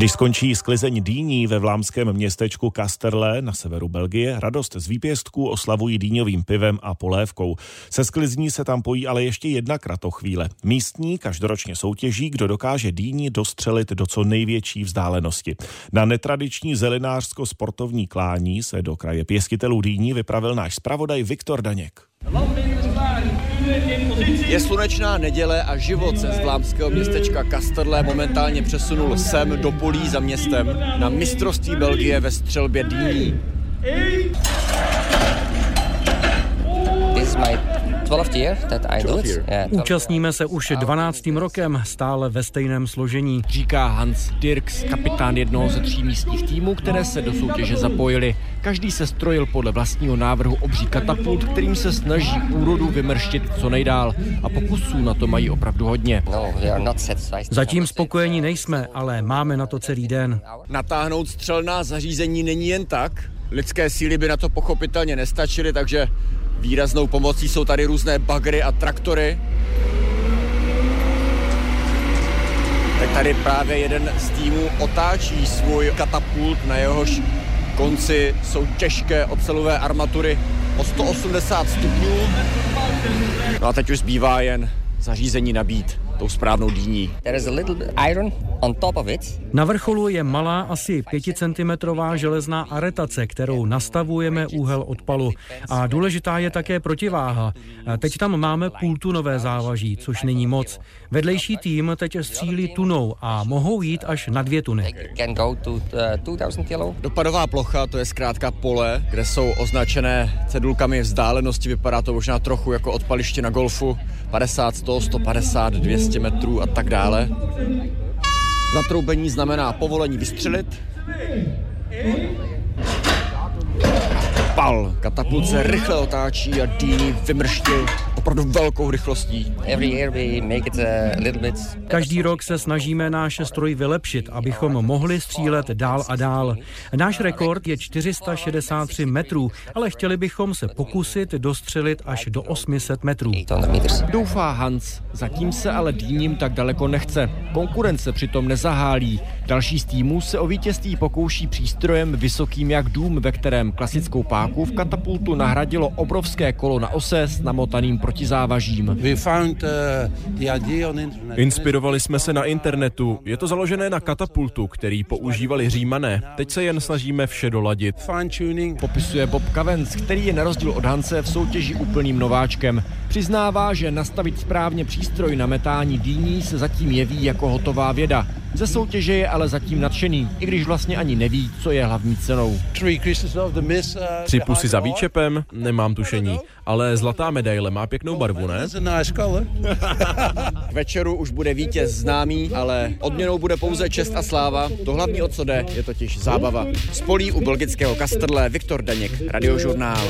Když skončí sklizeň dýní ve vlámském městečku Kasterle na severu Belgie, radost z výpěstků oslavují dýňovým pivem a polévkou. Se sklizní se tam pojí ale ještě jedna kratochvíle. Místní každoročně soutěží, kdo dokáže dýni dostřelit do co největší vzdálenosti. Na netradiční zelinářsko-sportovní klání se do kraje pěstitelů dýní vypravil náš zpravodaj Viktor Daněk. Je slunečná neděle a život se z vlámského městečka Kasterle momentálně přesunul sem do polí za městem na mistrovství Belgie ve střelbě dýní. Účastníme se už 12. rokem, stále ve stejném složení. Říká Hans Dirks, kapitán jednoho ze tří místních týmů, které se do soutěže zapojili. Každý se strojil podle vlastního návrhu obří katapult, kterým se snaží úrodu vymrštit co nejdál. A pokusů na to mají opravdu hodně. No. Zatím spokojení nejsme, ale máme na to celý den. Natáhnout střelná zařízení není jen tak. Lidské síly by na to pochopitelně nestačily, takže výraznou pomocí jsou tady různé bagry a traktory. Tak tady právě jeden z týmů otáčí svůj katapult, na jehož konci jsou těžké ocelové armatury o 180 stupňů. No a teď už zbývá jen zařízení nabít tou správnou dýní. There is a little bit iron on top of it. Na vrcholu je malá asi 5 cm železná aretace, kterou nastavujeme úhel odpalu. A důležitá je také protiváha. Teď tam máme půltunové závaží, což není moc. Vedlejší tým teď střílí tunou a mohou jít až na dvě tuny. It can go to uh, 2000 kilo. Dopadová plocha, to je zkrátka pole, kde jsou označené cedulkami vzdálenosti. Vypadá to možná trochu jako odpaliště na golfu. 50, 100, 150, 200 metrů a tak dále. Zatroubení znamená povolení vystřelit. Pal. Katapult se rychle otáčí a Dini vymrštil opravdu velkou rychlostí. Every year we make it a little bit. Každý rok se snažíme náš stroj vylepšit, abychom mohli střílet dál a dál. Náš rekord je 463 metrů, ale chtěli bychom se pokusit dostřelit až do 800 metrů. 800 meters. Doufá Hans, zatím se ale Dýním tak daleko nechce. Konkurence přitom nezahálí. Další z týmů se o vítězství pokouší přístrojem vysokým jak dům, ve kterém klasickou páku v katapultu nahradilo obrovské kolo na ose s namotaným protizávažím. Uh. Inspirovali jsme se na internetu. Je to založené na katapultu, který používali římané. Teď se jen snažíme vše doladit. Fine tuning. Popisuje Bob Cavens, který je na rozdíl od Hance v soutěži úplným nováčkem. Přiznává, že nastavit správně přístroj na metání dýní se zatím jeví jako hotová věda. Ze soutěže je ale zatím nadšený, i když vlastně ani neví, co je hlavní cenou. Three creases of the miss. Uh, Tři pusy za výčepem? Nemám tušení. Ale zlatá medaile má pěknou barvu, ne? K večeru už bude vítěz známý, ale odměnou bude pouze čest a sláva. To hlavní, o co jde, je totiž zábava. Spolí u belgického Kastrle Viktor Daněk, Radiožurnál.